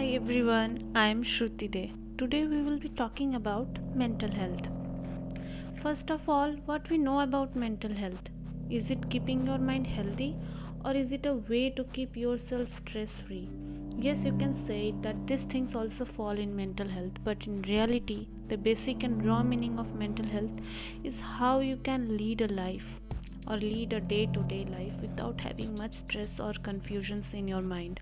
everyone, I am Shruti De. Today we will be talking about mental health. First of all, what we know about mental health? Is it keeping your mind healthy or is it a way to keep yourself stress free? Yes, you can say that these things also fall in mental health, but in reality, the basic and raw meaning of mental health is how you can lead a life or lead a day to day life without having much stress or confusions in your mind.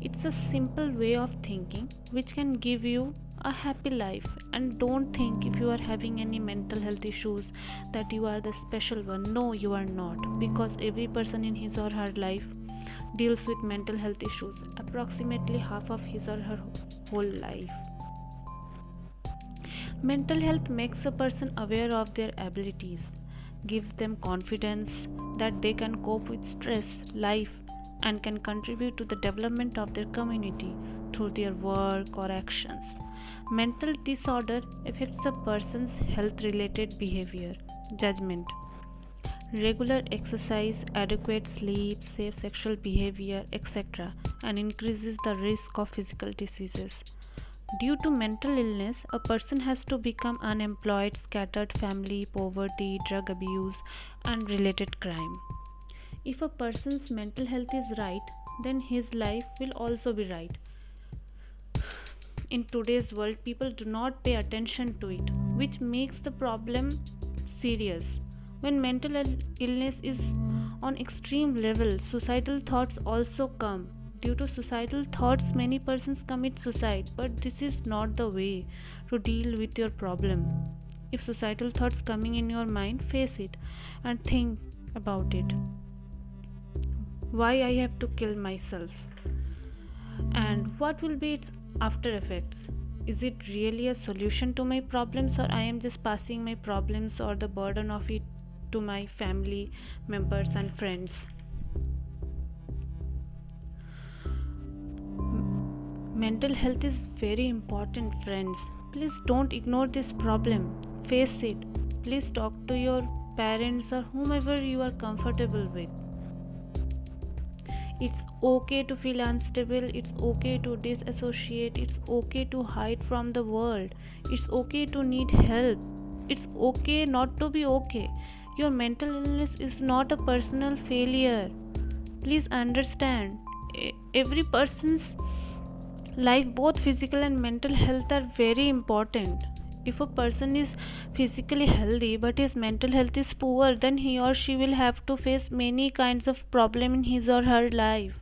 It's a simple way of thinking which can give you a happy life. And don't think if you are having any mental health issues that you are the special one. No you are not. Because every person in his or her life deals with mental health issues. Approximately half of his or her whole life. Mental health makes a person aware of their abilities gives them confidence that they can cope with stress life and can contribute to the development of their community through their work or actions. Mental disorder affects a person's health related behavior, judgment, regular exercise, adequate sleep, safe sexual behavior, etc., and increases the risk of physical diseases. Due to mental illness, a person has to become unemployed, scattered family, poverty, drug abuse, and related crime. If a person's mental health is right, then his life will also be right. In today's world, people do not pay attention to it, which makes the problem serious. When mental illness is on extreme level, suicidal thoughts also come. Due to suicidal thoughts, many persons commit suicide, but this is not the way to deal with your problem. If suicidal thoughts coming in your mind, face it and think about it why I have to kill myself and what will be its after effects. Is it really a solution to my problems, or I am just passing my problems or the burden of it to my family members and friends? Mental health is very important, friends. Please don't ignore this problem. Face it. Please talk to your parents or whomever you are comfortable with it's okay to feel unstable. It's okay to disassociate. It's okay to hide from the world. It's okay to need help. It's okay not to be okay. Your mental illness is not a personal failure. Please understand. Every person's life both physical and mental health are very important if a person is physically healthy but his mental health is poor then he or she will have to face many kinds of problem in his or her life.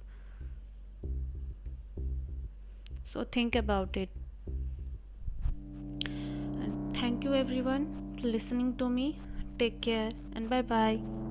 So think about it. And thank you everyone for listening to me. Take care and bye bye